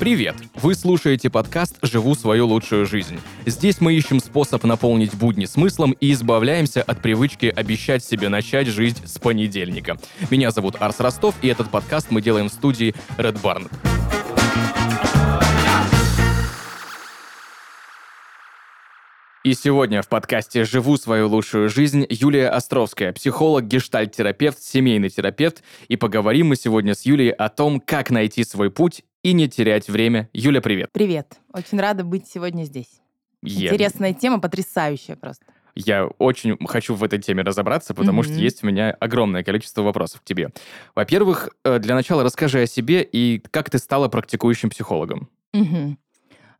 Привет! Вы слушаете подкаст «Живу свою лучшую жизнь». Здесь мы ищем способ наполнить будни смыслом и избавляемся от привычки обещать себе начать жизнь с понедельника. Меня зовут Арс Ростов, и этот подкаст мы делаем в студии Red Barn. И сегодня в подкасте «Живу свою лучшую жизнь» Юлия Островская, психолог, гештальт-терапевт, семейный терапевт. И поговорим мы сегодня с Юлией о том, как найти свой путь и не терять время. Юля, привет. Привет. Очень рада быть сегодня здесь. Я- Интересная тема, потрясающая просто. Я очень хочу в этой теме разобраться, потому что Мгм. есть у меня огромное количество вопросов к тебе. Во-первых, э, для начала расскажи о себе и как ты стала практикующим психологом. Мгм.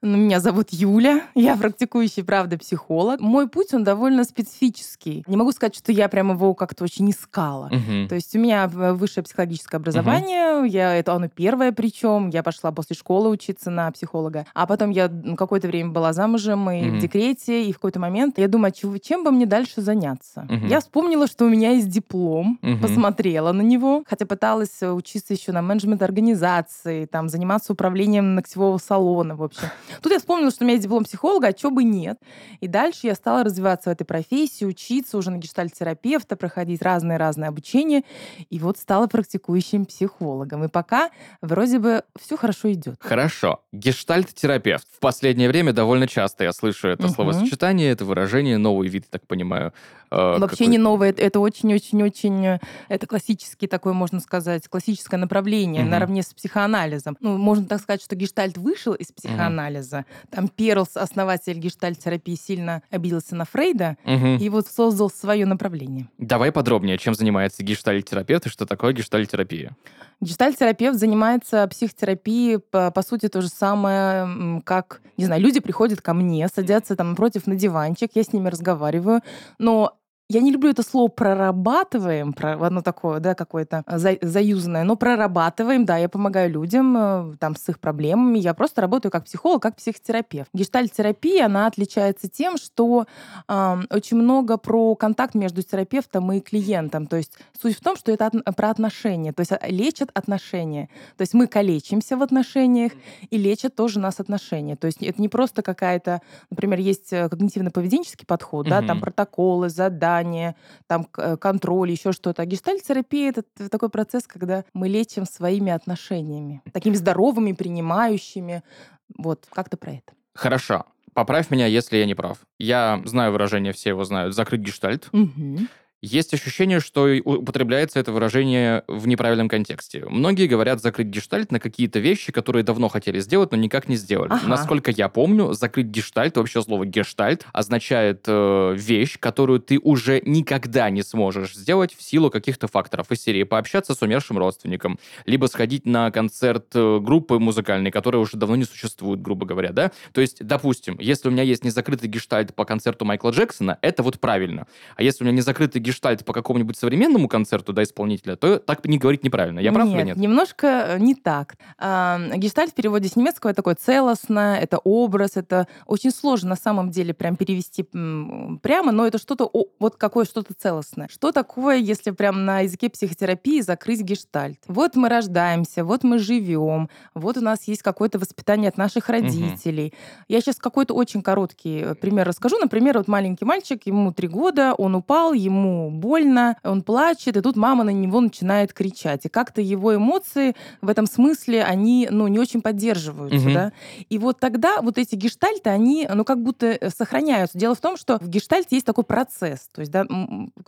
Ну, Меня зовут Юля, я практикующий, правда, психолог. Мой путь, он довольно специфический. Не могу сказать, что я прям его как-то очень искала. Мгм. То есть у меня в- высшее психологическое образование, я, это оно первое причем, я пошла после школы учиться на психолога, а потом я какое-то время была замужем и Мгм. в декрете, и в какой-то момент я думаю, а чем бы мне дальше заняться? Мгм. Я вспомнила, что у меня есть диплом, Мгм. посмотрела на него, хотя пыталась э, учиться еще на менеджмент организации, там, заниматься управлением ногтевого салона, в общем. Тут я вспомнила, что у меня есть диплом психолога, а чего бы нет. И дальше я стала развиваться в этой профессии, учиться уже на гештальт-терапевта, проходить разные-разные обучения. И вот стала практикующим психологом. И пока вроде бы все хорошо идет. Хорошо. Гештальт-терапевт. В последнее время довольно часто я слышу это Мгм. словосочетание, это выражение, новый вид, так понимаю. Э, Вообще не новое, это- очень-очень-очень, э, это классический такой, можно сказать, классическое направление Мгм. наравне с психоанализом. Ну, можно так сказать, что гештальт вышел из психоанализа. Там Перлс, основатель гештальт-терапии, сильно обиделся на Фрейда Мгм. и вот создал свое направление. Давай подробнее, чем занимается гештальт-терапевт и что такое гештальт-терапия. Гештальт-терапевт занимается психотерапией, по, по сути, то же самое, как, не знаю, люди приходят ко мне, садятся там напротив на диванчик, я с ними разговариваю, но я не люблю это слово «прорабатываем», про, оно такое, да, какое-то а, за- заюзанное, но прорабатываем, да, я помогаю людям э, там с их проблемами, я просто работаю как психолог, как психотерапевт. Гештальт-терапия, она отличается тем, что ам, очень много про контакт между терапевтом и клиентом, то есть суть в том, что это от- про отношения, то есть а, лечат отношения. То есть мы калечимся в отношениях, и лечат тоже нас отношения. То есть это не просто какая-то, например, есть э, когнитивно-поведенческий подход, да, там Мгм. протоколы, задания, там э, контроль, еще что-то. А гештальт-терапия — это такой процесс, когда мы лечим своими отношениями, такими здоровыми, принимающими. Вот, как-то про это. Хорошо. Поправь меня, если я не прав. Я знаю выражение, все его знают, закрыть гештальт. Мгм. Есть ощущение, что употребляется это выражение в неправильном контексте. Многие говорят закрыть гештальт на какие-то вещи, которые давно хотели сделать, но никак не сделали. Ага. Насколько я помню, закрыть гештальт, вообще слово гештальт, означает э, вещь, которую ты уже никогда не сможешь сделать в силу каких-то факторов из серии пообщаться с умершим родственником, либо сходить на концерт э, группы музыкальной, которая уже давно не существует, грубо говоря, да? То есть, допустим, если у меня есть незакрытый гештальт по концерту Майкла Джексона, это вот правильно. А если у меня не закрытый гештальт по какому-нибудь современному концерту, да, исполнителя, то так не говорить неправильно. Я прав нет, или нет? немножко э, не так. А, Гештальт в переводе с немецкого это такое целостное, это образ, это очень сложно на самом деле прям перевести прямо, но это что-то, вот какое что-то целостное. Что такое, если прям на языке психотерапии закрыть гештальт? Вот мы рождаемся, вот мы живем, вот у нас есть какое-то воспитание от наших родителей. Я сейчас какой-то очень короткий э, пример расскажу. Например, вот маленький мальчик, ему три года, он упал, ему больно, он плачет, и тут мама на него начинает кричать. И как-то его эмоции в этом смысле, они, ну, не очень поддерживаются, Мгм. да. И вот тогда вот эти гештальты, они, ну, как будто э, сохраняются. Дело в том, что в гештальте есть такой процесс. То есть, да,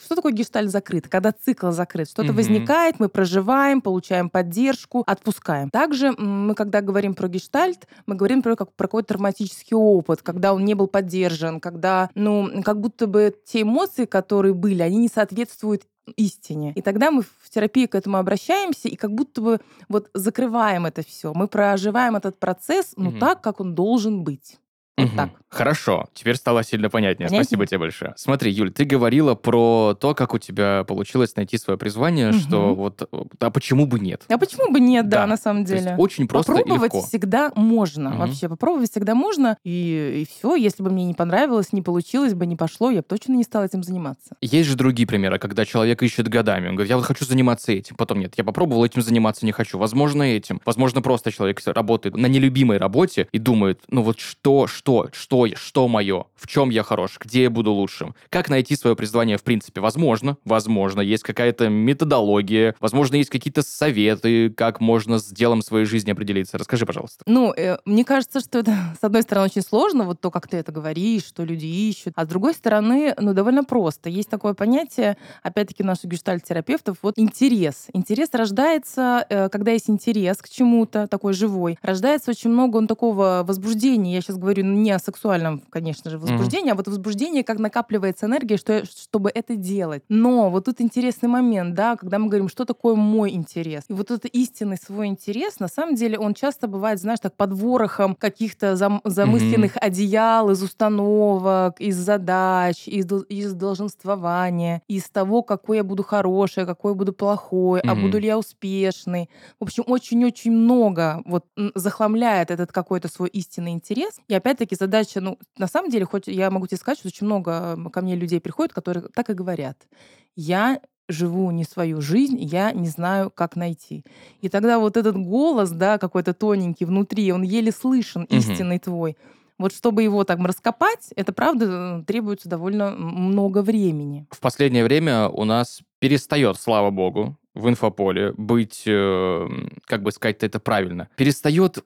что такое гештальт закрыт? Когда цикл закрыт, что-то Мгм. возникает, мы проживаем, получаем поддержку, отпускаем. Также мы, когда говорим про гештальт, мы говорим про, как, про какой-то травматический опыт, когда он не был поддержан, когда, ну, как будто бы те эмоции, которые были, они не соответствуют истине. И тогда мы в терапии к этому обращаемся и как будто бы вот закрываем это все. Мы проживаем этот процесс, ну, Мгм. так, как он должен быть. Вот так. Хорошо, теперь стало сильно понятнее. Понятнее? Спасибо тебе большое. Смотри, Юль, ты говорила про то, как у тебя получилось найти свое призвание, Мгм. что вот, а почему бы нет? А почему бы нет, да, Да. на самом То есть деле? очень просто и попробовать легко. всегда можно. Мгм. Вообще, попробовать всегда можно. И, и все, если бы мне не понравилось, не получилось бы, не пошло, я бы точно не стала этим заниматься. Есть же другие примеры, когда человек ищет годами. Он говорит, я вот хочу заниматься этим. Потом нет, я попробовал этим заниматься, не хочу. Возможно, этим. Возможно, просто человек работает на нелюбимой работе и думает, ну вот что, что, что, что мое, в чем я хорош, где я буду лучшим. Как найти свое призвание в принципе? Возможно, возможно, есть какая-то методология, возможно, есть какие-то советы, как можно с делом своей жизни определиться. Расскажи, пожалуйста. Ну, э, мне кажется, что это, с одной стороны, очень сложно, вот то, как ты это говоришь, что люди ищут. А с другой стороны, ну, довольно просто. Есть такое понятие, опять-таки, у наших гештальт-терапевтов, вот интерес. Интерес рождается, э, когда есть интерес к чему-то, такой живой. Рождается очень много он такого возбуждения. Я сейчас говорю не о сексуальном, конечно же, возбуждении, а вот возбуждение, как накапливается энергия, что, чтобы это делать. Но вот тут интересный момент, да, когда мы говорим, что такое мой интерес. И вот этот истинный свой интерес, на самом деле, он часто бывает, знаешь, так под ворохом каких-то зам- замысленных одеял, из установок, из задач, из, из долженствования, из того, какой я буду хороший, какой я буду плохой, а Мгм. буду ли я успешный. В общем, очень-очень много вот захламляет этот какой-то свой истинный интерес. И опять-таки задача, ну, на самом деле, хоть я могу тебе сказать, что очень много ко мне людей приходят, которые так и говорят. Я живу не свою жизнь, я не знаю, как найти. И тогда вот этот голос, да, какой-то тоненький внутри, он еле слышен, Мгм. истинный твой. Вот чтобы его так раскопать, это правда э, требуется довольно много времени. В последнее время у нас перестает, слава богу, в инфополе быть, э, как бы сказать это правильно, перестает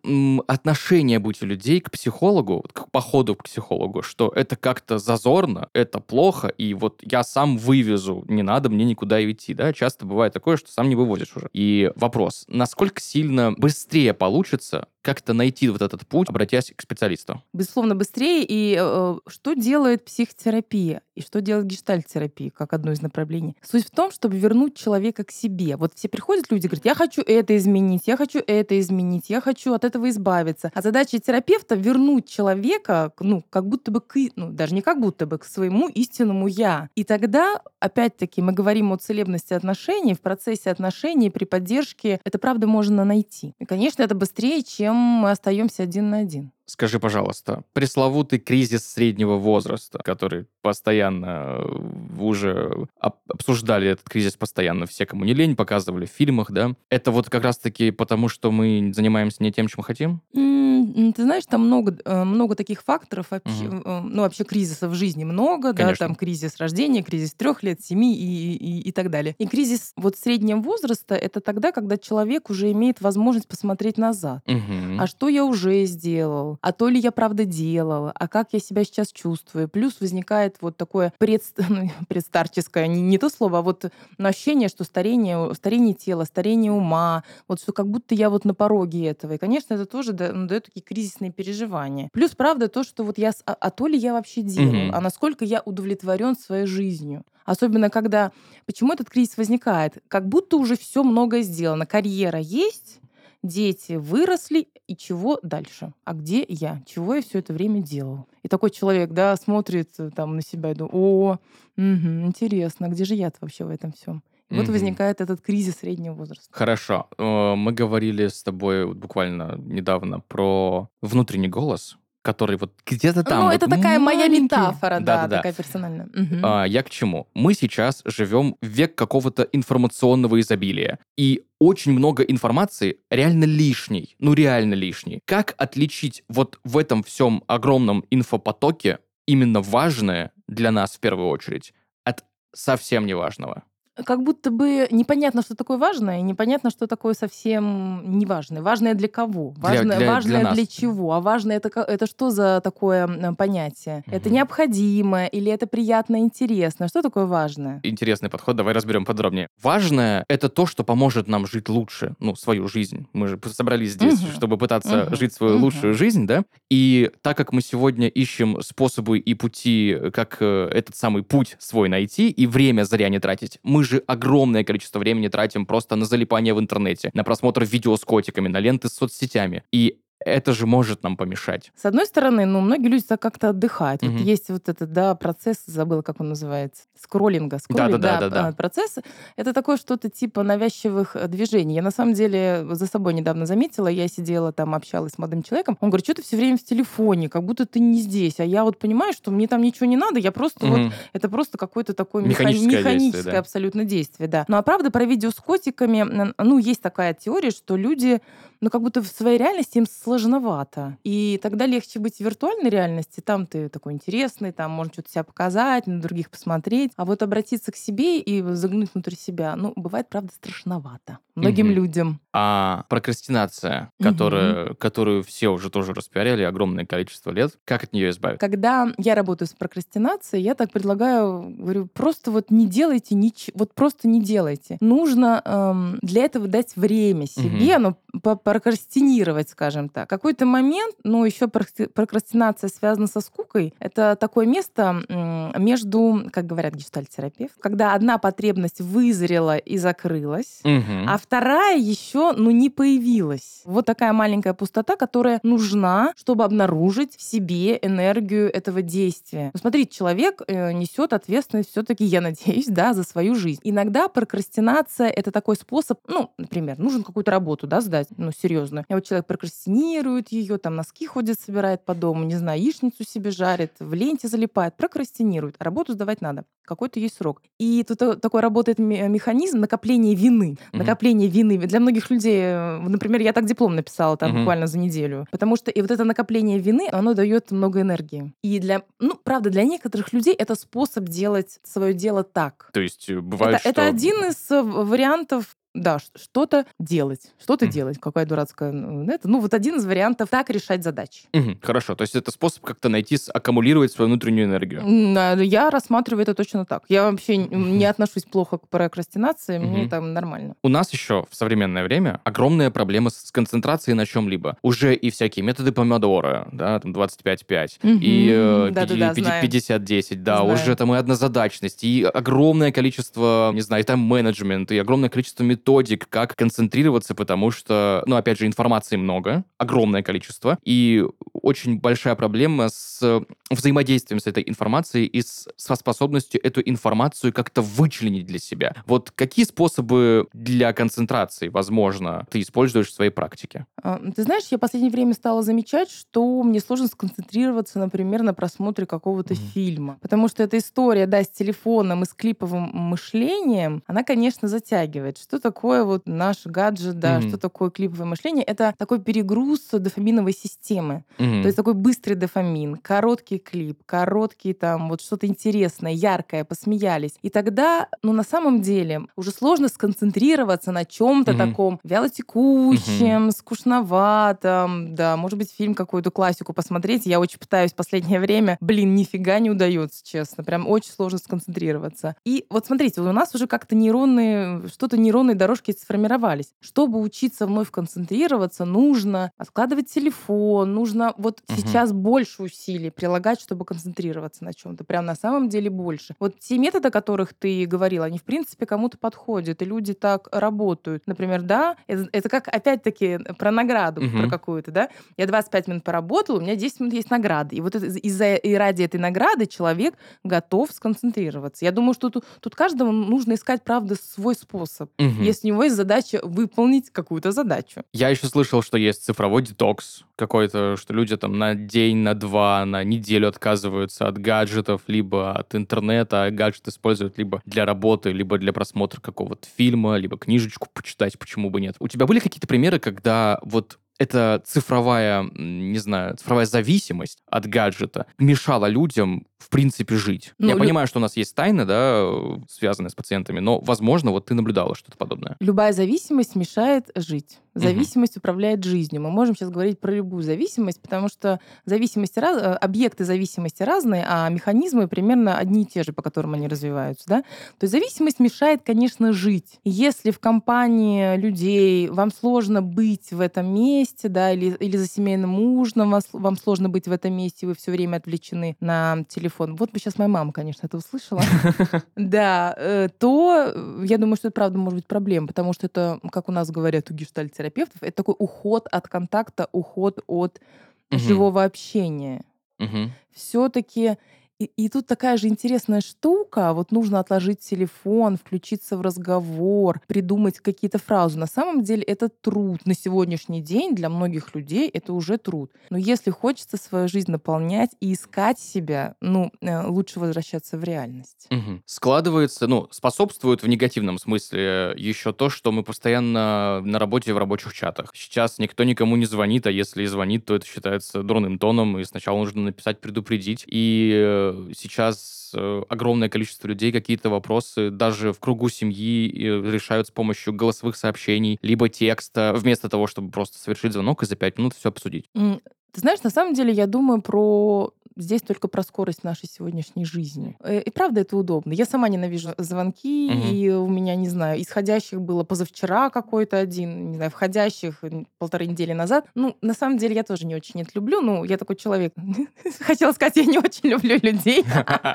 отношение быть у людей к психологу, к походу к психологу, что это как-то зазорно, это плохо, и вот я сам вывезу, не надо мне никуда идти, да, часто бывает такое, что сам не вывозишь уже. И вопрос, насколько сильно быстрее получится как-то найти вот этот путь, обратясь к специалисту? Безусловно, быстрее. И э, что делает психотерапия? И что делает гештальт-терапия, как одно из направлений? Суть в том, чтобы вернуть человека к себе. Вот все приходят люди, говорят, я хочу это изменить, я хочу это изменить, я хочу от этого избавиться. А задача терапевта — вернуть человека, ну, как будто бы, к, ну, даже не как будто бы, к своему истинному «я». И тогда, опять-таки, мы говорим о целебности отношений, в процессе отношений, при поддержке, это правда можно найти. И, конечно, это быстрее, чем мы остаемся один на один. Скажи, пожалуйста, пресловутый кризис среднего возраста, который постоянно э, уже об- обсуждали этот кризис постоянно, все, кому не лень, показывали в фильмах, да? Это вот как раз-таки потому, что мы занимаемся не тем, чем хотим? М, Ты знаешь, там много, э, много таких факторов, вообще, Мгм. э, ну, вообще кризисов в жизни много, да, Конечно. там кризис рождения, кризис трех лет, семи и, и, и так далее. И кризис вот среднего возраста — это тогда, когда человек уже имеет возможность посмотреть назад. Мгм. А что я уже сделал? А то ли я правда делала? А как я себя сейчас чувствую? Плюс возникает вот такое пред, ну, предстарческое, не, не то слово, а вот ощущение, что старение, старение тела, старение ума, вот что как будто я вот на пороге этого. И, конечно, это тоже ну, дает такие кризисные переживания. Плюс, правда, то, что вот я... А, а то ли я вообще делаю? Мгм. А насколько я удовлетворен своей жизнью? Особенно когда... Почему этот кризис возникает? Как будто уже все многое сделано. Карьера есть, дети выросли, и чего дальше? А где я? Чего я все это время делал? И такой человек, да, смотрит э, там на себя и думает, о, мгм, интересно, а где же я вообще в этом всем? И вот Мгм. возникает этот кризис среднего возраста. Хорошо. Э, Мы говорили с тобой буквально недавно про внутренний голос, который вот где-то там... ну, вот это такая моя метафора, да, Да-да-да. такая персональная. Мгм. А, я к чему? Мы сейчас живем в век какого-то информационного изобилия. И очень много информации реально лишней. Ну, реально лишней. Как отличить вот в этом всем огромном инфопотоке именно важное для нас в первую очередь от совсем неважного? Как будто бы непонятно, что такое важное, и непонятно, что такое совсем неважное. Важное для кого? Для- Важное, для- для важное нас. для чего? А важное это, это что за такое понятие? Это Мгм. необходимо или это приятно интересно? Что такое важное? Интересный подход, давай разберем подробнее. Важное — это то, что поможет нам жить лучше, ну, свою жизнь. Мы же собрались здесь, Мгм. чтобы пытаться Мгм. жить свою Мгм. лучшую жизнь, да? И так как мы сегодня ищем способы и пути, как э, этот самый путь свой найти и время зря не тратить, мы же огромное количество времени тратим просто на залипание в интернете, на просмотр видео с котиками, на ленты с соцсетями. И это же может нам помешать. С одной стороны, ну, многие люди как-то отдыхают. Мгм. Вот есть вот этот, да, процесс, забыла, как он называется, скроллинга. Скроллинг, да-да. а, процесс. Это такое что-то типа навязчивых э, движений. Я на самом деле за собой недавно заметила, я сидела там, общалась с молодым человеком, он говорит, что ты все время в телефоне, как будто ты не здесь. А я вот понимаю, что мне там ничего не надо, я просто вот Мгм. это просто какое-то такое меха- Механическое механическое действие, да. абсолютно действие, да. Ну а правда про видео с котиками, ну есть такая теория, что люди, ну как будто в своей реальности им сложновато. И тогда легче быть в виртуальной реальности, там ты такой интересный, там можно что-то себя показать, на других посмотреть. А вот обратиться к себе и заглянуть внутрь себя, ну бывает, правда, страшновато. Многим Мгм. людям. А прокрастинация, которая, которую все уже тоже распиарили огромное количество лет, как от нее избавиться? Когда я работаю с прокрастинацией, я так предлагаю, говорю, просто вот не делайте ничего, вот просто не делайте. Нужно эм, для этого дать время себе, ну, по- прокрастинировать, скажем так. Какой-то момент, ну, еще прокрастинация связана со скукой. Это такое место между, как говорят гештальтерапевт, когда одна потребность вызрела и закрылась, Мгм. а вторая еще, ну, не появилась. Вот такая маленькая пустота, которая нужна, чтобы обнаружить в себе энергию этого действия. Ну, смотрите, человек э, несет ответственность все-таки, я надеюсь, да, за свою жизнь. Иногда прокрастинация это такой способ, ну, например, нужно какую-то работу, да, сдать, ну, серьезную. И вот человек прокрастинирует ее, там носки ходит, собирает по дому, не знаю, яичницу себе жарит, в ленте залипает, прокрастинирует. А работу сдавать надо. Какой-то есть срок. И тут такой работает ме- механизм накопления вины. Мгм. Накопление вины. Для многих людей, э, например, я так диплом написала там Мгм. буквально за неделю. Потому что и вот это накопление вины, оно дает много энергии. И для, ну, правда, для некоторых людей это способ делать свое дело так. То есть э, бывает, Это, это что- один из э, вариантов да, что-то делать. Что-то Мгм. делать. Какая дурацкая... ну, Это, ну, вот один из вариантов так решать задачи. Мгм, Хорошо, то есть это способ как-то найти, аккумулировать свою внутреннюю энергию. Я рассматриваю это точно так. Я вообще н- не отношусь плохо к прокрастинации, мне Мгм. это нормально. У нас еще в современное время огромная проблема с концентрацией на чем-либо. Уже и всякие методы помодора, да, там 25-5, и э, Мгм, да-да-да, пяти- знаю. 50-10, да, Знаю. уже там и однозадачность, и огромное количество, не знаю, и тайм-менеджмент, и огромное количество методик, как концентрироваться, потому что, ну, опять же, информации много, огромное количество, и очень большая проблема с взаимодействием с этой информацией и с, со способностью эту информацию как-то вычленить для себя. Вот какие способы для концентрации, возможно, ты используешь в своей практике? А, Ты знаешь, я в последнее время стала замечать, что мне сложно сконцентрироваться, например, на просмотре какого-то Мгм. фильма. Потому что эта история, да, с телефоном и с клиповым мышлением, она, конечно, затягивает. Что такое вот наш гаджет, да, Мгм. что такое клиповое мышление? Это такой перегруз дофаминовой системы. Мгм. То есть такой быстрый дофамин, короткий клип, короткий там вот что-то интересное, яркое, посмеялись. И тогда, ну на самом деле, уже сложно сконцентрироваться на чем-то Мгм. таком вялотекущем, скучноватом, да, может быть, фильм какую-то классику посмотреть. Я очень пытаюсь в последнее время. Блин, нифига не удается, честно. Прям очень сложно сконцентрироваться. И вот смотрите, у нас уже как-то нейронные, что-то нейронные дорожки сформировались. Чтобы учиться вновь концентрироваться, нужно откладывать телефон, нужно вот Мгм. сейчас больше усилий прилагать, чтобы концентрироваться на чем-то. Прям на самом деле больше. Вот те методы, о которых ты говорила, они в принципе кому-то подходят, и люди так работают. Например, да, это, это как опять-таки про награду, Мгм. про какую-то, да. Я 25 минут поработала, у меня 10 минут есть награда. И вот это, из-за и ради этой награды человек готов сконцентрироваться. Я думаю, что тут, тут каждому нужно искать, правда, свой способ. Мгм. Если у него есть задача выполнить какую-то задачу. Я еще слышал, что есть цифровой детокс какой-то, что люди там на день, на два, на неделю отказываются от гаджетов, либо от интернета, а гаджет используют либо для работы, либо для просмотра какого-то фильма, либо книжечку почитать, почему бы нет. У тебя были какие-то примеры, когда вот эта цифровая, не знаю, цифровая зависимость от гаджета мешала людям, в принципе, жить. Ну, Я лю- понимаю, что у нас есть тайны, да, связанные с пациентами, но, возможно, вот ты наблюдала что-то подобное. Любая зависимость мешает жить. Зависимость управляет жизнью. Мы можем сейчас говорить про любую зависимость, потому что зависимости раз- э, объекты зависимости разные, а механизмы примерно одни и те же, по которым они развиваются. Да? То есть зависимость мешает, конечно, жить. И Если в компании людей вам сложно быть в этом месте, да, или, или за семейным ужином вас- вам сложно быть в этом месте, вы все время отвлечены на телефон, телефон, вот бы сейчас моя мама, конечно, это услышала, да, э, то э, я думаю, что это правда может быть проблема, потому что это, как у нас говорят у гештальтерапевтов, это такой уход от контакта, уход от живого общения. Все-таки и, и тут такая же интересная штука. Вот нужно отложить телефон, включиться в разговор, придумать какие-то фразы. На самом деле это труд. На сегодняшний день для многих людей это уже труд. Но если хочется свою жизнь наполнять и искать себя, ну, э, лучше возвращаться в реальность. Угу. Складывается, ну, способствует в негативном смысле еще то, что мы постоянно на работе в рабочих чатах. Сейчас никто никому не звонит, а если и звонит, то это считается дурным тоном, и сначала нужно написать предупредить. И э, сейчас э, огромное количество людей какие-то вопросы даже в кругу семьи решают с помощью голосовых сообщений, либо текста, вместо того, чтобы просто совершить звонок и за пять минут все обсудить. Ты знаешь, на самом деле я думаю про здесь только про скорость нашей сегодняшней жизни. Э, и правда это удобно. Я сама ненавижу звонки, угу. и у меня, не знаю, исходящих было позавчера какой-то один, не знаю, входящих полторы недели назад. Ну, на самом деле я тоже не очень это люблю. Ну, я такой человек. Хотела сказать, я не очень люблю людей.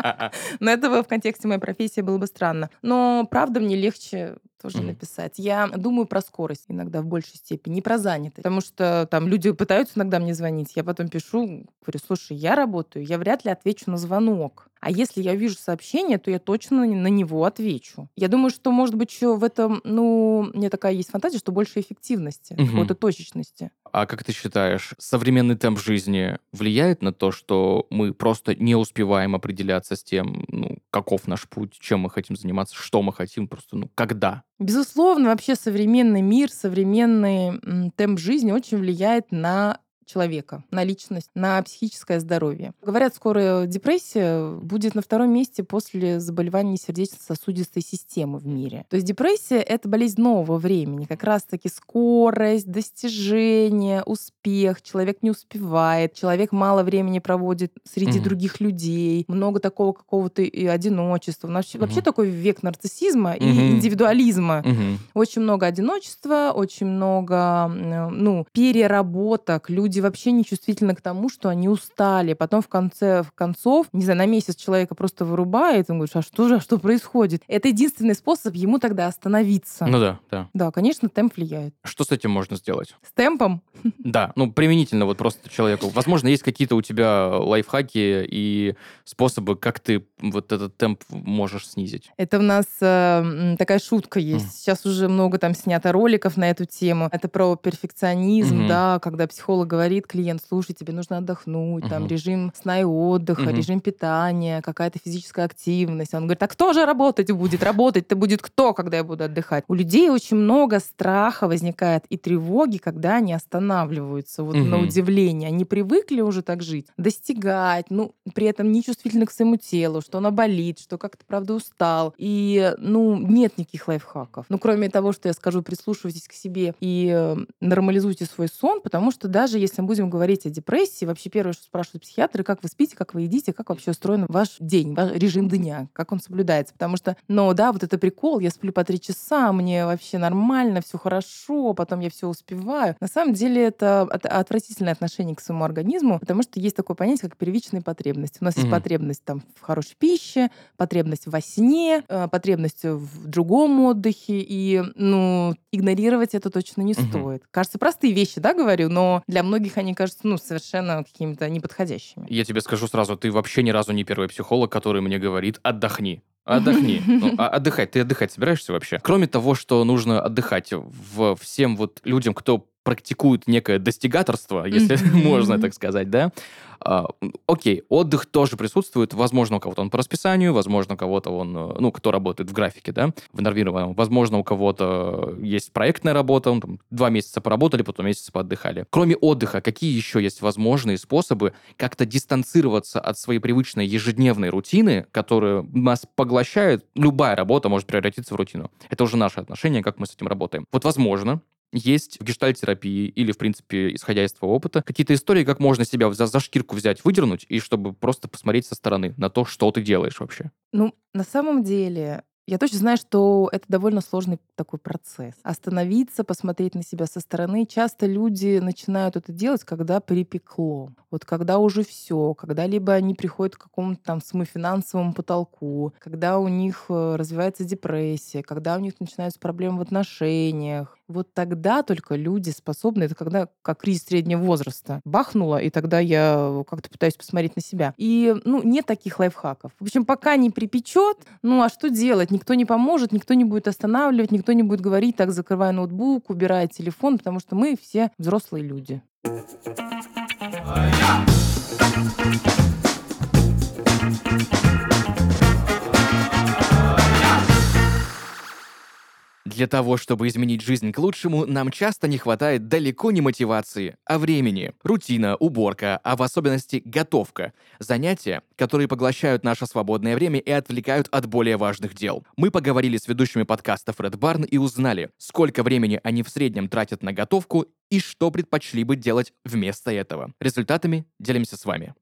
Но это в контексте моей профессии было бы странно. Но правда мне легче тоже mm-hmm. написать. Я думаю про скорость иногда в большей степени, не про занятость. Потому что там люди пытаются иногда мне звонить, я потом пишу, говорю, слушай, я работаю, я вряд ли отвечу на звонок. А если я вижу сообщение, то я точно на него отвечу. Я думаю, что, может быть, еще в этом, ну, у меня такая есть фантазия, что больше эффективности, угу. какой-то точечности. А как ты считаешь, современный темп жизни влияет на то, что мы просто не успеваем определяться с тем, ну, каков наш путь, чем мы хотим заниматься, что мы хотим, просто, ну, когда? Безусловно, вообще современный мир, современный темп жизни очень влияет на человека, на личность, на психическое здоровье. Говорят, скоро депрессия будет на втором месте после заболеваний сердечно-сосудистой системы в мире. То есть депрессия — это болезнь нового времени. Как раз-таки скорость, достижение, успех. Человек не успевает, человек мало времени проводит среди mm-hmm. других людей, много такого какого-то и одиночества. Вообще, mm-hmm. вообще такой век нарциссизма mm-hmm. и индивидуализма. Mm-hmm. Очень много одиночества, очень много ну, переработок. Люди люди вообще не чувствительны к тому, что они устали. Потом в конце в концов, не знаю, на месяц человека просто вырубает, он говорит, а что же, а что происходит? Это единственный способ ему тогда остановиться. Ну да, да. Да, конечно, темп влияет. Что с этим можно сделать? С темпом? Да, ну применительно вот просто человеку. Возможно, есть какие-то у тебя лайфхаки и способы, как ты вот этот темп можешь снизить. Это у нас э, такая шутка есть. Mm. Сейчас уже много там снято роликов на эту тему. Это про перфекционизм, mm-hmm. да, когда психолог говорит, говорит клиент, слушай, тебе нужно отдохнуть, угу. там режим сна и отдыха, угу. режим питания, какая-то физическая активность. Он говорит, а кто же работать будет? Работать-то будет кто, когда я буду отдыхать? У людей очень много страха возникает и тревоги, когда они останавливаются. Вот угу. на удивление. Они привыкли уже так жить, достигать, ну, при этом не чувствительны к своему телу, что оно болит, что как-то, правда, устал. И, ну, нет никаких лайфхаков. Ну, кроме того, что я скажу, прислушивайтесь к себе и э, нормализуйте свой сон, потому что даже если мы будем говорить о депрессии, вообще первое, что спрашивают психиатры, как вы спите, как вы едите, как вообще устроен ваш день, ваш режим дня, как он соблюдается. Потому что, ну да, вот это прикол, я сплю по три часа, мне вообще нормально, все хорошо, потом я все успеваю. На самом деле это отвратительное отношение к своему организму, потому что есть такое понятие, как первичные потребности. У нас mm-hmm. есть потребность там в хорошей пище, потребность во сне, э, потребность в другом отдыхе, и, ну, игнорировать это точно не mm-hmm. стоит. Кажется, простые вещи, да, говорю, но для многих многих они кажутся, ну, совершенно какими-то неподходящими. Я тебе скажу сразу, ты вообще ни разу не первый психолог, который мне говорит, отдохни. Отдохни. Ну, а отдыхать. Ты отдыхать собираешься вообще? Кроме того, что нужно отдыхать в всем вот людям, кто практикует некое достигаторство, если можно так сказать, да, а, окей, отдых тоже присутствует. Возможно, у кого-то он по расписанию, возможно, у кого-то он, э, ну, кто работает в графике, да, в нормированном. Возможно, у кого-то есть проектная работа, он, там, два месяца поработали, потом месяц поотдыхали. Кроме отдыха, какие еще есть возможные способы как-то дистанцироваться от своей привычной ежедневной рутины, которая нас поглощает? Любая работа может превратиться в рутину. Это уже наше отношение, как мы с этим работаем. Вот, возможно, есть в гештальтерапии или, в принципе, исходя из твоего опыта, какие-то истории, как можно себя за, за шкирку взять, выдернуть, и чтобы просто посмотреть со стороны на то, что ты делаешь вообще? Ну, на самом деле, я точно знаю, что это довольно сложный такой процесс. Остановиться, посмотреть на себя со стороны. Часто люди начинают это делать, когда припекло. Вот когда уже все, когда либо они приходят к какому-то там своему финансовому потолку, когда у них э, развивается депрессия, когда у них начинаются проблемы в отношениях. Вот тогда только люди способны, это когда как кризис среднего возраста бахнуло, и тогда я как-то пытаюсь посмотреть на себя. И, ну, нет таких лайфхаков. В общем, пока не припечет, ну, а что делать? Никто не поможет, никто не будет останавливать, никто не будет говорить, так, закрывай ноутбук, убирай телефон, потому что мы все взрослые люди. Для того, чтобы изменить жизнь к лучшему, нам часто не хватает далеко не мотивации, а времени. Рутина, уборка, а в особенности готовка. Занятия, которые поглощают наше свободное время и отвлекают от более важных дел. Мы поговорили с ведущими подкастов Red Barn и узнали, сколько времени они в среднем тратят на готовку и что предпочли бы делать вместо этого. Результатами делимся с вами.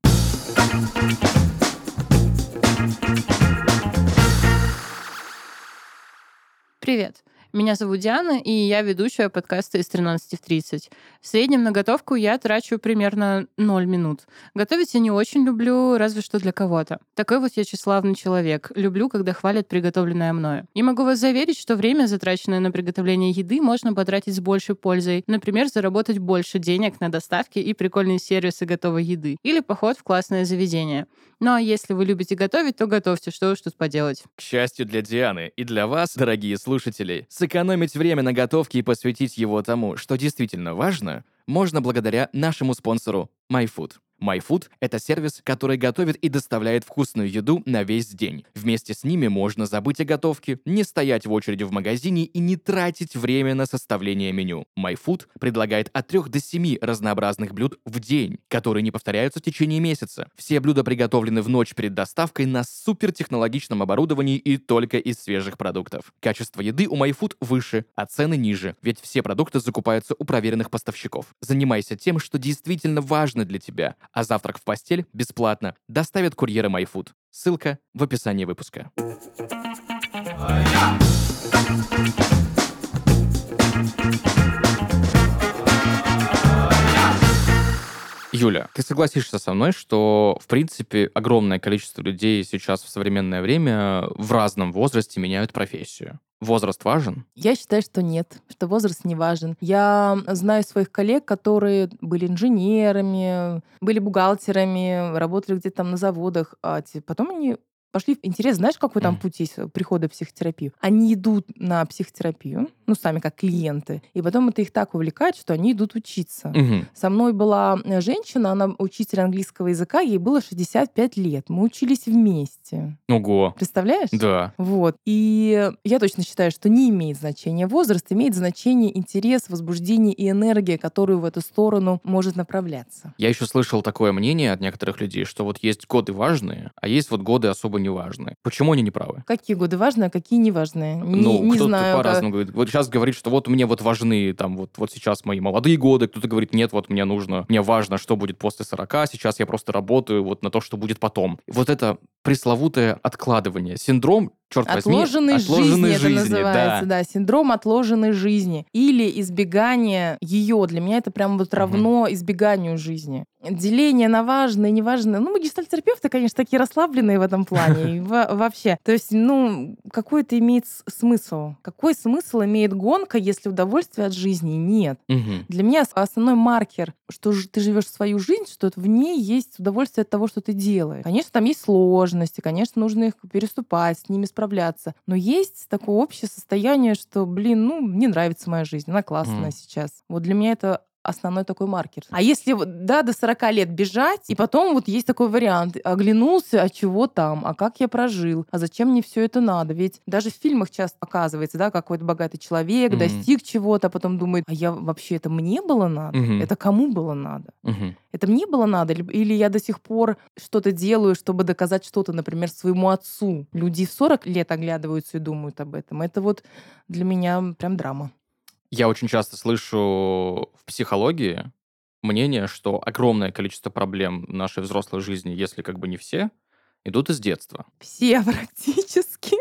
Привет! Меня зовут Диана, и я ведущая подкаста из 13 в 30. В среднем на готовку я трачу примерно 0 минут. Готовить я не очень люблю, разве что для кого-то. Такой вот я тщеславный человек. Люблю, когда хвалят приготовленное мною. И могу вас заверить, что время, затраченное на приготовление еды, можно потратить с большей пользой. Например, заработать больше денег на доставки и прикольные сервисы готовой еды. Или поход в классное заведение. Ну а если вы любите готовить, то готовьте, что уж тут поделать. К счастью для Дианы и для вас, дорогие слушатели, сэкономить время на готовке и посвятить его тому, что действительно важно, можно благодаря нашему спонсору MyFood. MyFood — это сервис, который готовит и доставляет вкусную еду на весь день. Вместе с ними можно забыть о готовке, не стоять в очереди в магазине и не тратить время на составление меню. MyFood предлагает от 3 до 7 разнообразных блюд в день, которые не повторяются в течение месяца. Все блюда приготовлены в ночь перед доставкой на супертехнологичном оборудовании и только из свежих продуктов. Качество еды у MyFood выше, а цены ниже, ведь все продукты закупаются у проверенных поставщиков. Занимайся тем, что действительно важно для тебя, а завтрак в постель бесплатно доставят курьеры MyFood. Ссылка в описании выпуска. Юля, ты согласишься со мной, что, в принципе, огромное количество людей сейчас в современное время в разном возрасте меняют профессию? Возраст важен? Я считаю, что нет, что возраст не важен. Я знаю своих коллег, которые были инженерами, были бухгалтерами, работали где-то там на заводах, а потом они пошли. Интерес, знаешь, какой там путь есть прихода в психотерапию? Они идут на психотерапию, ну, сами как клиенты, и потом это их так увлекает, что они идут учиться. Угу. Со мной была э, женщина, она учитель английского языка, ей было 65 лет. Мы учились вместе. Ого. Представляешь? Да. Вот. И я точно считаю, что не имеет значения возраст, имеет значение интерес, возбуждение и энергия, которую в эту сторону может направляться. Я еще слышал такое мнение от некоторых людей, что вот есть годы важные, а есть вот годы особо неважные. Почему они не правы? Какие годы важные, а какие неважные? Не, ну, не кто-то знаю. по-разному говорит. Вот сейчас говорит, что вот мне вот важны, там, вот, вот сейчас мои молодые годы, кто-то говорит, нет, вот мне нужно, мне важно, что будет после 40, сейчас я просто работаю вот на то, что будет потом. Вот это пресловутое откладывание. Синдром черт отложенной возьми, отложенной жизни, жизни, это называется, да. да, синдром отложенной жизни или избегание ее. Для меня это прям вот равно угу. избеганию жизни. Деление на важное, неважное. Ну, мы гештальтерапевты, конечно, такие расслабленные в этом плане вообще. То есть, ну, какой это имеет смысл? Какой смысл имеет гонка, если удовольствия от жизни нет? Для меня основной маркер, что ты живешь свою жизнь, что в ней есть удовольствие от того, что ты делаешь. Конечно, там есть сложности, конечно, нужно их переступать, с ними справляться. Но есть такое общее состояние, что, блин, ну, мне нравится моя жизнь, она классная mm. сейчас. Вот для меня это основной такой маркер. А если, да, до 40 лет бежать, и потом вот есть такой вариант, оглянулся, а чего там, а как я прожил, а зачем мне все это надо? Ведь даже в фильмах часто показывается, да, какой-то богатый человек mm-hmm. достиг чего-то, а потом думает, а я вообще это мне было надо? Mm-hmm. Это кому было надо? Mm-hmm. Это мне было надо? Или я до сих пор что-то делаю, чтобы доказать что-то, например, своему отцу? Люди в 40 лет оглядываются и думают об этом. Это вот для меня прям драма. Я очень часто слышу в психологии мнение, что огромное количество проблем в нашей взрослой жизни, если как бы не все, идут из детства. Все практически.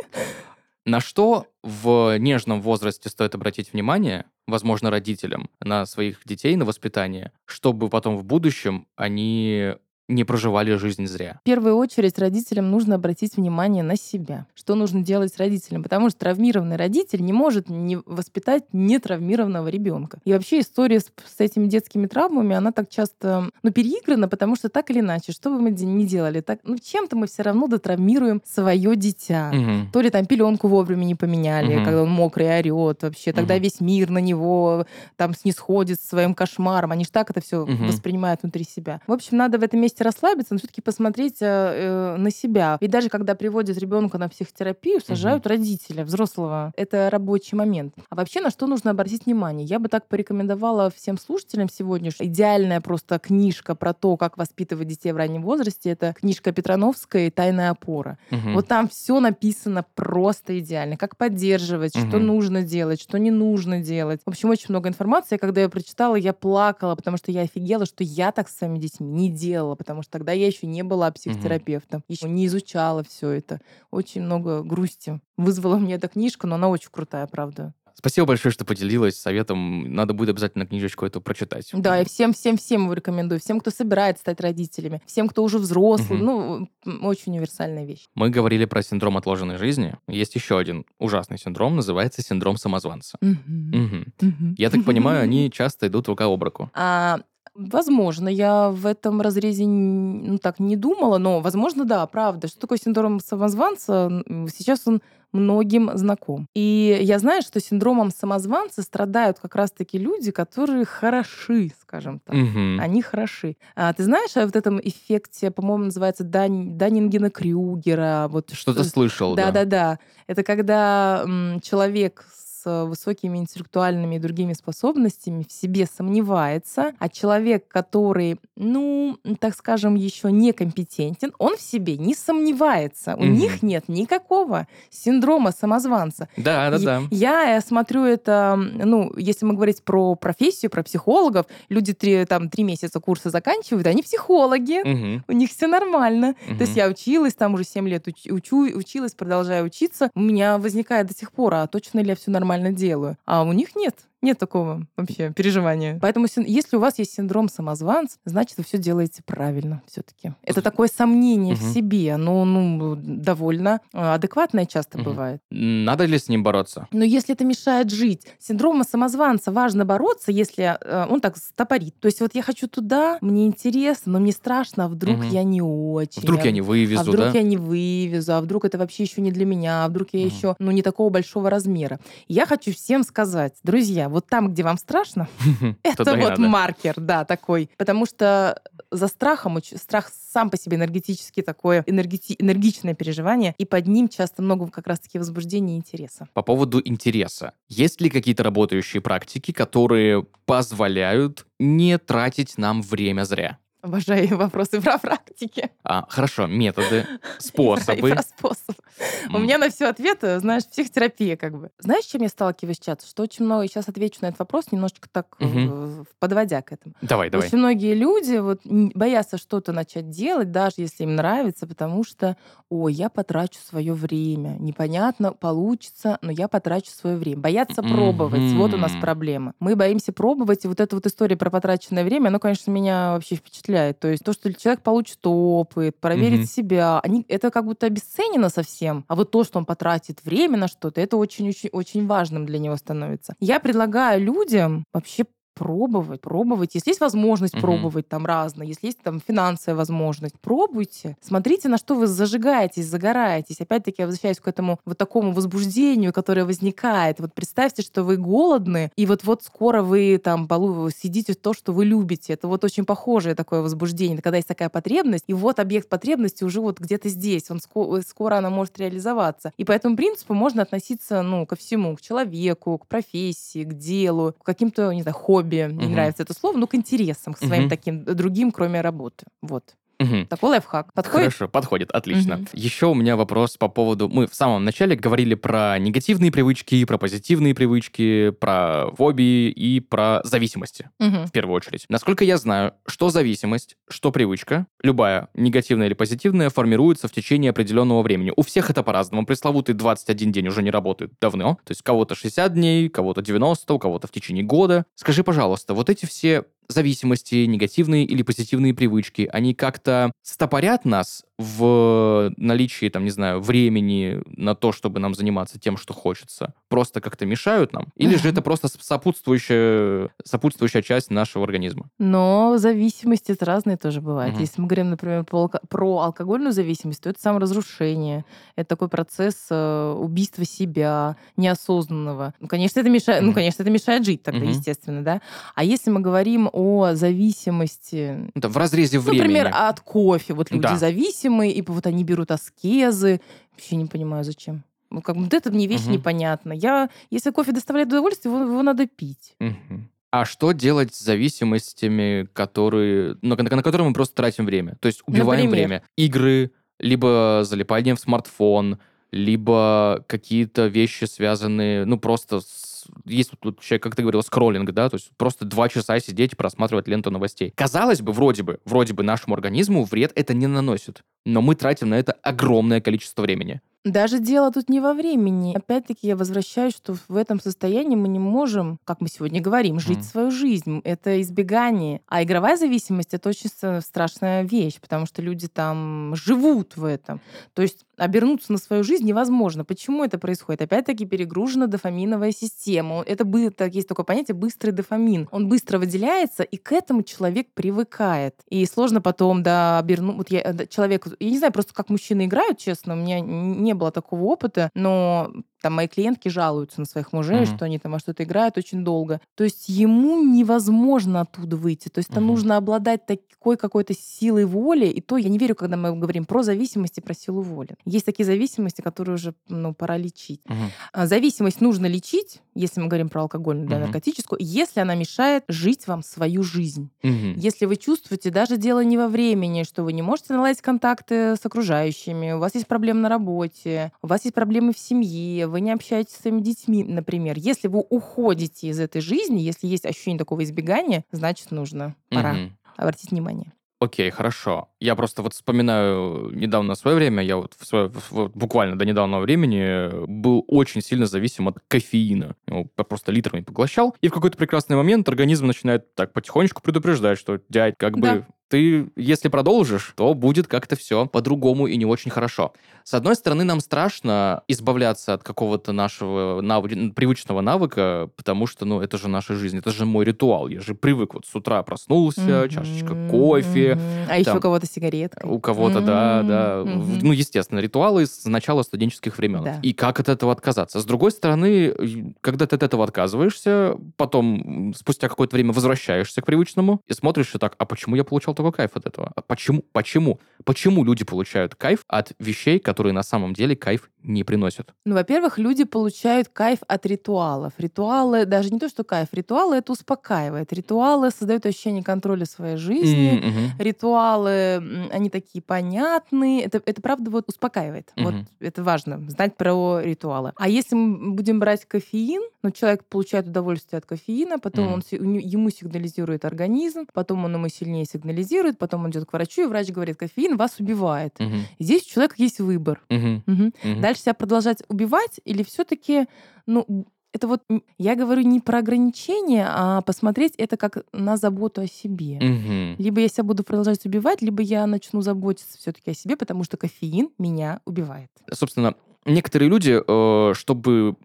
На что в нежном возрасте стоит обратить внимание, возможно, родителям, на своих детей, на воспитание, чтобы потом в будущем они не проживали жизнь зря. В первую очередь родителям нужно обратить внимание на себя. Что нужно делать с родителем? Потому что травмированный родитель не может не воспитать нетравмированного ребенка. И вообще история с, с этими детскими травмами, она так часто ну, переиграна, потому что так или иначе, что бы мы ни делали, так, ну, чем-то мы все равно дотравмируем свое дитя. Мгм. То ли там пеленку вовремя не поменяли, Мгм. когда он мокрый орет вообще, тогда Мгм. весь мир на него там снисходит своим кошмаром. Они же так это все Мгм. воспринимают внутри себя. В общем, надо в этом месте расслабиться, но все-таки посмотреть э, э, на себя. Ведь даже когда приводят ребенка на психотерапию, сажают родителя, взрослого. Это рабочий момент. А вообще на что нужно обратить внимание? Я бы так порекомендовала всем слушателям сегодня, что идеальная просто книжка про то, как воспитывать детей в раннем возрасте, это книжка Петрановской «Тайная опора». Мгм. Вот там все написано просто идеально. Как поддерживать, что Мгм. нужно делать, что не нужно делать. В общем, очень много информации. Когда я прочитала, я плакала, потому что я офигела, что я так с своими детьми не делала, потому что тогда я еще не была психотерапевтом, еще не изучала все это. Очень много грусти вызвала мне эта книжка, но она очень крутая, правда. Спасибо большое, что поделилась советом. Надо будет обязательно книжечку эту прочитать. Да, и всем, всем, всем его рекомендую. Всем, кто собирается стать родителями, всем, кто уже взрослый. Мгм. Ну, очень универсальная вещь. Мы говорили про синдром отложенной жизни. Есть еще один ужасный синдром, называется синдром самозванца. Мгм. Мгм. Я так понимаю, они часто идут рука об руку. А, возможно, я в этом разрезе ну, так не думала, но, возможно, да, правда. Что такое синдром самозванца? Сейчас он многим знаком. И я знаю, что синдромом самозванца страдают как раз-таки люди, которые хороши, скажем так. Мгм. Они хороши. А, ты знаешь о вот этом эффекте, по-моему, называется Дан... Даннингена Крюгера? Вот Что-то что- слышал, да. да-да-да. Это когда м, человек с высокими интеллектуальными и другими способностями в себе сомневается, а человек, который, ну, так скажем, еще некомпетентен, он в себе не сомневается. У Мгм. них нет никакого синдрома самозванца. Да, да, да. Я э, смотрю это, ну, если мы говорить про профессию, про психологов, люди три, там, три месяца курса заканчивают, они психологи, Мгм. у них все нормально. То есть я училась, там уже 7 лет уч- учу, училась, продолжаю учиться. У меня возникает до сих пор, а точно ли я все нормально делаю? А у них нет. Нет такого вообще переживания. Поэтому если у вас есть синдром самозванца, значит, вы все делаете правильно все-таки. Это такое сомнение в Мгм. себе. Оно ну, довольно э, адекватное часто Мгм. бывает. Надо ли с ним бороться? Но если это мешает жить, синдрома самозванца важно бороться, если э, он так стопорит. То есть вот я хочу туда, мне интересно, но мне страшно, а вдруг Мгм. я не очень. Вдруг а я не вывезу, а вдруг да? я не вывезу, а вдруг это вообще еще не для меня, а вдруг я Мгм. еще, ну, не такого большого размера. Я хочу всем сказать, друзья, вот там, где вам страшно, это вот маркер, да, такой. Потому что за страхом, страх сам по себе энергетически такое энергети- энергичное переживание, и под ним часто много как раз-таки возбуждения и интереса. По поводу интереса. Есть ли какие-то работающие практики, которые позволяют не тратить нам время зря? Обожаю вопросы про практики. А, хорошо, методы, И способы. про способ. У меня на все ответы, знаешь, психотерапия как бы. Знаешь, чем я сталкиваюсь часто? Что очень много, сейчас отвечу на этот вопрос, немножечко так э, подводя к этому. Давай, давай. Очень многие люди вот боятся что-то начать делать, даже если им нравится, потому что, ой, я потрачу свое время. Непонятно, получится, но я потрачу свое время. Боятся пробовать. Вот у нас проблема. Мы боимся пробовать, и вот эта вот история про потраченное время, она, конечно, меня вообще впечатляет. То есть то, что человек получит опыт, проверит Мгм. себя, они, это как будто обесценено совсем. А вот то, что он потратит время на что-то, это очень-очень очень важным для него становится. Я предлагаю людям вообще пробовать, пробовать. Если есть возможность Мгм. пробовать там разное, если есть там финансовая возможность, пробуйте. Смотрите, на что вы зажигаетесь, загораетесь. Опять-таки, я возвращаюсь к этому вот такому возбуждению, которое возникает. Вот представьте, что вы голодны, и вот-вот скоро вы там полу- съедите то, что вы любите. Это вот очень похожее такое возбуждение, когда есть такая потребность, и вот объект потребности уже вот где-то здесь, он ско- скоро она может реализоваться. И по этому принципу можно относиться, ну, ко всему, к человеку, к профессии, к делу, к каким-то, не знаю, хобби, не Мгм. нравится это слово, но к интересам, к своим Мгм. таким другим, кроме работы. Вот. Мгм. Такой лайфхак. Подходит? Хорошо, подходит, отлично. Мгм. Еще у меня вопрос по поводу... Мы в самом начале говорили про негативные привычки, про позитивные привычки, про фобии и про зависимости. Мгм. в первую очередь. Насколько я знаю, что зависимость, что привычка, любая, негативная или позитивная, формируется в течение определенного времени. У всех это по-разному. Пресловутый 21 день уже не работает давно. То есть кого-то 60 дней, кого-то 90, у кого-то в течение года. Скажи, пожалуйста, вот эти все зависимости, негативные или позитивные привычки, они как-то стопорят нас в наличии, там, не знаю, времени на то, чтобы нам заниматься тем, что хочется? Просто как-то мешают нам? Или же это просто сопутствующая, сопутствующая часть нашего организма? Но зависимости это разные тоже бывают. Мгм. Если мы говорим, например, про, алко- про алкогольную зависимость, то это саморазрушение. Это такой процесс э, убийства себя, неосознанного. Ну, конечно, это мешает, ну, Мгм. конечно, это мешает жить тогда, Мгм. естественно, да. А если мы говорим о зависимости, Это в разрезе ну, времени. например, от кофе, вот люди Да. Зависимые, и вот они берут аскезы, вообще не понимаю, зачем. Ну, как бы вот это мне вещь Мгм. непонятна. Я, если кофе доставляет удовольствие, его, его надо пить. Мгм. А что делать с зависимостями, которые, ну, на, на которые мы просто тратим время? То есть убиваем Например? время. Игры, либо залипание в смартфон, либо какие-то вещи, связанные, ну, просто с... Есть тут человек, как ты говорил, скроллинг, да, то есть просто два часа сидеть и просматривать ленту новостей. Казалось бы, вроде бы, вроде бы нашему организму вред это не наносит, но мы тратим на это огромное количество времени. Даже дело тут не во времени. Опять-таки я возвращаюсь, что в этом состоянии мы не можем, как мы сегодня говорим, жить Мгм. свою жизнь. Это избегание. А игровая зависимость — это очень страшная вещь, потому что люди там живут в этом. То есть обернуться на свою жизнь невозможно. Почему это происходит? Опять-таки перегружена дофаминовая система. Это так, есть такое понятие быстрый дофамин. Он быстро выделяется, и к этому человек привыкает. И сложно потом, да, обернуть... Вот я, э, человек... Я не знаю просто, как мужчины играют, честно. У меня не было такого опыта, но там мои клиентки жалуются на своих мужей, Мгм. что они там во что-то играют очень долго. То есть ему невозможно оттуда выйти. То есть там Мгм. нужно обладать такой какой-то силой воли. И то я не верю, когда мы говорим про зависимости, про силу воли. Есть такие зависимости, которые уже ну, пора лечить. А, Зависимость нужно лечить, если мы говорим про алкогольную, да, Мгм. наркотическую, если она мешает жить вам свою жизнь. Мгм. Если вы чувствуете, даже дело не во времени, что вы не можете наладить контакты с окружающими, у вас есть проблемы на работе, у вас есть проблемы в семье, вы не общаетесь с своими детьми, например. Если вы уходите из этой жизни, если есть ощущение такого избегания, значит, нужно, пора Мгм. обратить внимание. Окей, хорошо. Я просто вот вспоминаю недавно свое время, я вот, в свое, вот буквально до недавнего времени был очень сильно зависим от кофеина. Его просто литрами поглощал. И в какой-то прекрасный момент организм начинает так потихонечку предупреждать, что, дядь, как Да. бы ты, если продолжишь, то будет как-то все по-другому и не очень хорошо. С одной стороны, нам страшно избавляться от какого-то нашего навы- привычного навыка, потому что, ну, это же наша жизнь, это же мой ритуал. Я же привык вот с утра проснулся, чашечка Мгм, кофе, мгм. А еще у кого-то сигаретка. у кого-то, да, М, да. мгм. В- Ну, естественно, ритуалы с начала студенческих времен. Да. И как от этого отказаться? С другой стороны, когда ты от этого отказываешься, потом спустя какое-то время возвращаешься к привычному и смотришь и так, а почему я получал такой кайф от этого? А почему? Почему? Почему люди получают кайф от вещей, которые на самом деле кайф не приносят? Ну, во-первых, люди получают кайф от ритуалов. Ритуалы, даже не то, что кайф, ритуалы это успокаивает. Ритуалы создают ощущение контроля своей жизни. Мгм. Ритуалы, они такие понятные. Это, это правда вот успокаивает. Вот Мгм. это важно, знать про ритуалы. А если мы будем брать кофеин, ну, человек получает удовольствие от кофеина, потом Мгм. он, ему сигнализирует организм, потом он ему сильнее сигнализирует, потом он идет к врачу, и врач говорит, кофеин вас убивает. И здесь у человека есть выбор. Мгм. Мгм. Мгм. Дальше себя продолжать убивать или все-таки, ну, это вот я говорю не про ограничения, а посмотреть это как на заботу о себе. Мгм. Либо я себя буду продолжать убивать, либо я начну заботиться все-таки о себе, потому что кофеин меня убивает. собственно, некоторые люди, э, чтобы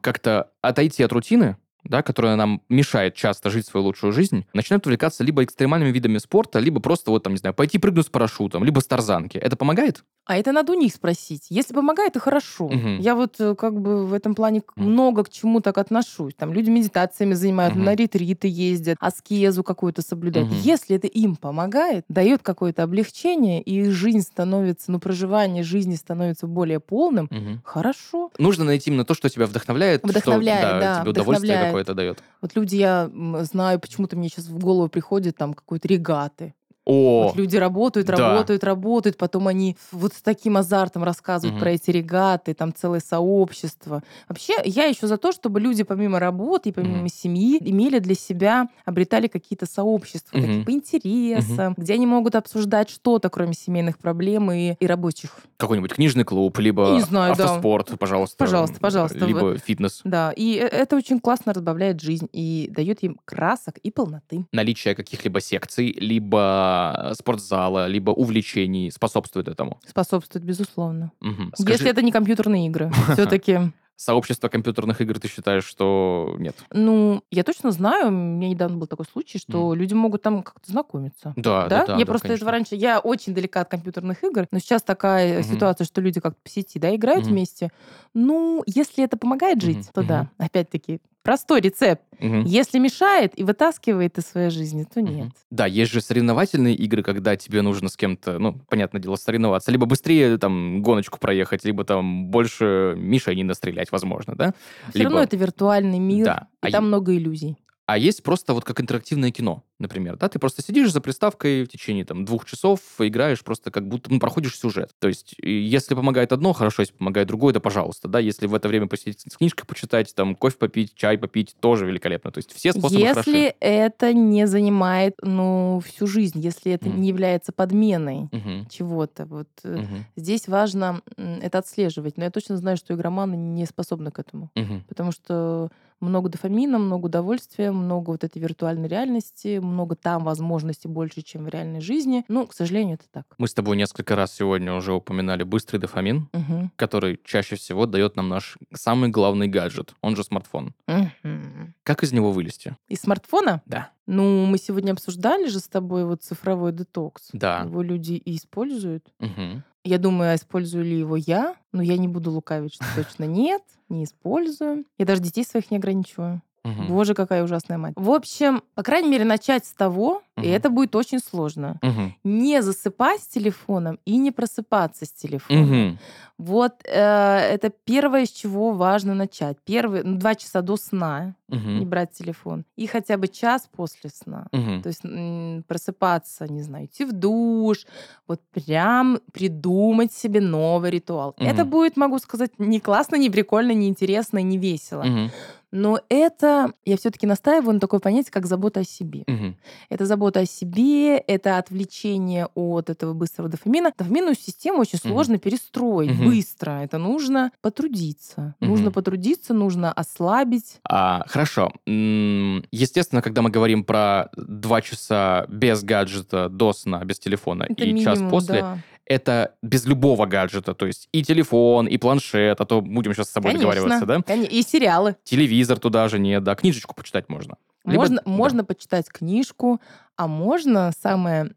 как-то отойти от рутины, да, которая нам мешает часто жить свою лучшую жизнь, начинают увлекаться либо экстремальными видами спорта, либо просто вот там, не знаю, пойти прыгнуть с парашютом, либо с тарзанки. Это помогает? А это надо у них спросить. Если помогает, то хорошо. Мгм. Я вот э, как бы в этом плане Мгм. много к чему так отношусь. Там люди медитациями занимают, Мгм. на ретриты ездят, аскезу какую-то соблюдают. Мгм. Если это им помогает, дает какое-то облегчение, и их жизнь становится, ну, проживание жизни становится более полным, Мгм. хорошо. Нужно найти именно то, что тебя вдохновляет, Вдохновляет, что да, тебе удовольствие вдохновляет. какое-то дает. Вот люди, я знаю, почему-то мне сейчас в голову приходит там какой-то регаты. О, Вот люди работают, да. работают, работают, потом они вот с таким азартом рассказывают Мгм. про эти регаты, там целое сообщество. Вообще, я еще за то, чтобы люди помимо работы и помимо Мгм. семьи имели для себя, обретали какие-то сообщества, Мгм. такие по интересам, где они могут обсуждать что-то, кроме семейных проблем и, и рабочих. какой-нибудь книжный клуб, либо Не знаю, да. автоспорт, пожалуйста. Пожалуйста, пожалуйста. Либо фитнес. Да, и э- это очень классно разбавляет жизнь и дает им красок и полноты. Наличие каких-либо секций, либо спортзала, либо увлечений способствует этому. Способствует, безусловно. Мгм. Скажи, Если это не компьютерные игры, все-таки. сообщество компьютерных игр ты считаешь, что нет? Ну, я точно знаю, у меня недавно был такой случай, что люди могут там как-то знакомиться. Да, Да, да, да. я да, просто конечно. этого раньше, я очень далека от компьютерных игр, но сейчас такая Мгм. ситуация, что люди как-то по сети, да, играют Мгм. вместе. Ну, если это помогает жить, Мгм, то да, мгм. опять-таки простой рецепт. Мгм. Если мешает и вытаскивает из своей жизни, то нет. Да, есть же соревновательные игры, когда тебе нужно с кем-то, ну, понятное дело, соревноваться. Либо быстрее там гоночку проехать, либо там больше мишеней настрелять, возможно, да? Все Либо- равно это виртуальный мир, Да. и А там е- много иллюзий. А есть просто вот как интерактивное кино, например, да? Ты просто сидишь за приставкой в течение там двух часов, играешь просто как будто, ну, проходишь сюжет. То есть, если помогает одно, хорошо, если помогает другое, да пожалуйста, да? Если в это время посидеть с книжкой почитать, там, кофе попить, чай попить, тоже великолепно. То есть все способы Если хороши. это не занимает, ну, всю жизнь, если это Мгм. не является подменой Мгм. чего-то, вот Мгм. здесь важно это отслеживать. Но я точно знаю, что игроманы не способны к этому. Мгм. Потому что много дофамина, много удовольствия, много вот этой виртуальной реальности, много там возможностей больше, чем в реальной жизни. Ну, к сожалению, это так. Мы с тобой несколько раз сегодня уже упоминали быстрый дофамин, Мгм. который чаще всего дает нам наш самый главный гаджет, он же смартфон. Мгм. Как из него вылезти? Из смартфона? Да. Ну, мы сегодня обсуждали же с тобой вот цифровой детокс. Да. Его люди и используют. Мгм. Я думаю, а использую ли его я? Но я не буду лукавить, что точно нет, не использую. Я даже детей своих не ограничиваю. Мгм. Боже, какая ужасная мать. В общем, по крайней мере, начать с того, и Мгм. это будет очень сложно. Мгм. Не засыпать с телефоном и не просыпаться с телефоном. Мгм. Вот э, это первое, с чего важно начать. Первые ну, два часа до сна Мгм. не брать телефон. И хотя бы час после сна. Мгм. То есть м, просыпаться, не знаю, идти в душ, вот прям придумать себе новый ритуал. Это Мгм. будет, могу сказать, не классно, не прикольно, не интересно, не весело. Мгм. Но это, я все-таки настаиваю на такое понятие, как забота о себе. Мгм. Это забота о себе, это отвлечение от этого быстрого дофамина. Дофаминную систему очень Мгм. сложно перестроить Мгм. быстро. Это нужно потрудиться. Мгм. Нужно потрудиться, нужно ослабить. А, хорошо. Естественно, когда мы говорим про два часа без гаджета до сна, без телефона, Это и час минимум, после, да. Это без любого гаджета, то есть и телефон, и планшет, а то будем сейчас с собой договариваться, да? Коне- И сериалы. Телевизор туда же нет, да, книжечку почитать можно. Либо- можно, да. можно почитать книжку, а можно самое,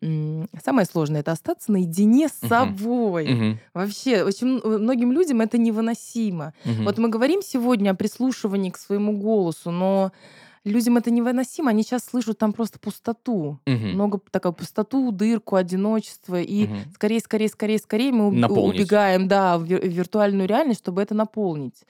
самое сложное это остаться наедине с Мгм. собой. Мгм. Вообще, очень многим людям это невыносимо. Мгм. Вот мы говорим сегодня о прислушивании к своему голосу, но людям это невыносимо. Они сейчас слышат там просто пустоту. Мгм. Много такую пустоту, дырку, одиночество. И Мгм. скорее, скорее, скорее, скорее мы Наполнить. убегаем да, в вир- в виртуальную реальность, чтобы это наполнить.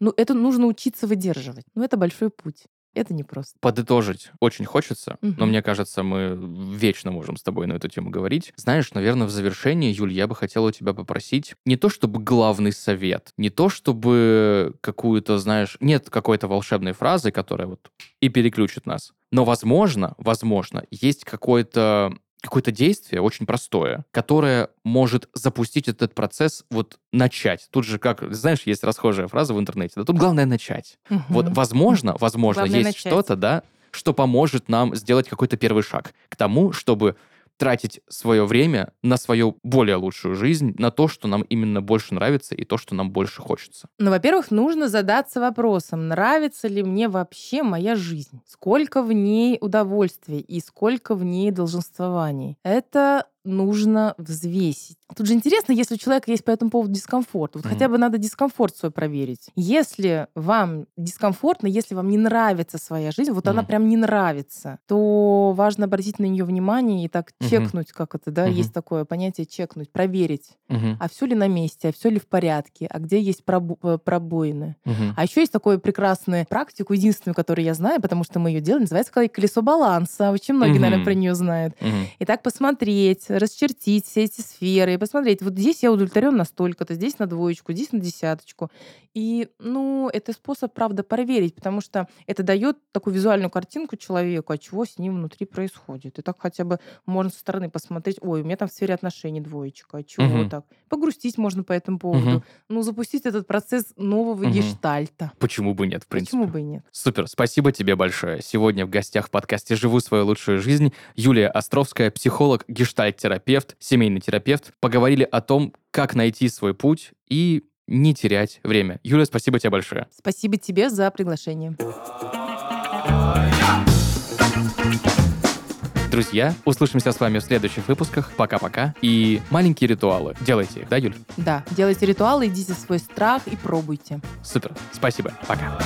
Ну, это нужно учиться выдерживать. Но это большой путь. Это непросто. Подытожить очень хочется, но Мгм. мне кажется, мы вечно можем с тобой на эту тему говорить. Знаешь, наверное, в завершении, Юль, я бы хотела у тебя попросить не то чтобы главный совет, не то чтобы какую-то, знаешь, нет какой-то волшебной фразы, которая вот и переключит нас. Но, возможно, возможно, есть какое-то какое-то действие очень простое, которое может запустить этот процесс, вот начать. Тут же, как, знаешь, есть расхожая фраза в интернете, да тут главное начать. Вот, Мгм. возможно, возможно, Главное есть что-то, да, что поможет нам сделать какой-то первый шаг к тому, чтобы тратить свое время на свою более лучшую жизнь, на то, что нам именно больше нравится и то, что нам больше хочется. Ну, во-первых, нужно задаться вопросом, нравится ли мне вообще моя жизнь? Сколько в ней удовольствия и сколько в ней долженствований? Это нужно взвесить. Тут же интересно, если у человека есть по этому поводу дискомфорт. Вот Мгм. хотя бы надо дискомфорт свой проверить. Если вам дискомфортно, если вам не нравится своя жизнь, вот она Мгм. прям не нравится, то важно обратить на нее внимание и так Мгм. чекнуть, как это, да, Мгм. есть такое понятие чекнуть, проверить, Мгм. а все ли на месте, а все ли в порядке, а где есть пробо- э, пробоины. Мгм. А еще есть такую прекрасную практику, единственную, которую я знаю, потому что мы ее делаем, называется колесо баланса. Очень многие, Мгм. наверное, про нее знают. Мгм. И так посмотреть, расчертить все эти сферы, и посмотреть, вот здесь я удовлетворен на столько-то, здесь на двоечку, здесь на десяточку. И, ну, это способ, правда, проверить, потому что это дает такую визуальную картинку человеку, а чего с ним внутри происходит. И так хотя бы можно со стороны посмотреть, ой, у меня там в сфере отношений двоечка, а чего Мгм. так? Погрустить можно по этому поводу. Мгм. Ну, запустить этот процесс нового Мгм. гештальта. Почему бы нет, в принципе? Почему бы и нет? Супер, спасибо тебе большое. Сегодня в гостях в подкасте «Живу свою лучшую жизнь» Юлия Островская, психолог, гештальт-терапевт, семейный терапевт. Поговорили о том, как найти свой путь и не терять время. Юлия, спасибо тебе большое. Спасибо тебе за приглашение. Друзья, услышимся с вами в следующих выпусках. Пока-пока. И маленькие ритуалы. Делайте их, да, Юль? Да, делайте ритуалы, идите в свой страх и пробуйте. Супер. Спасибо. Пока.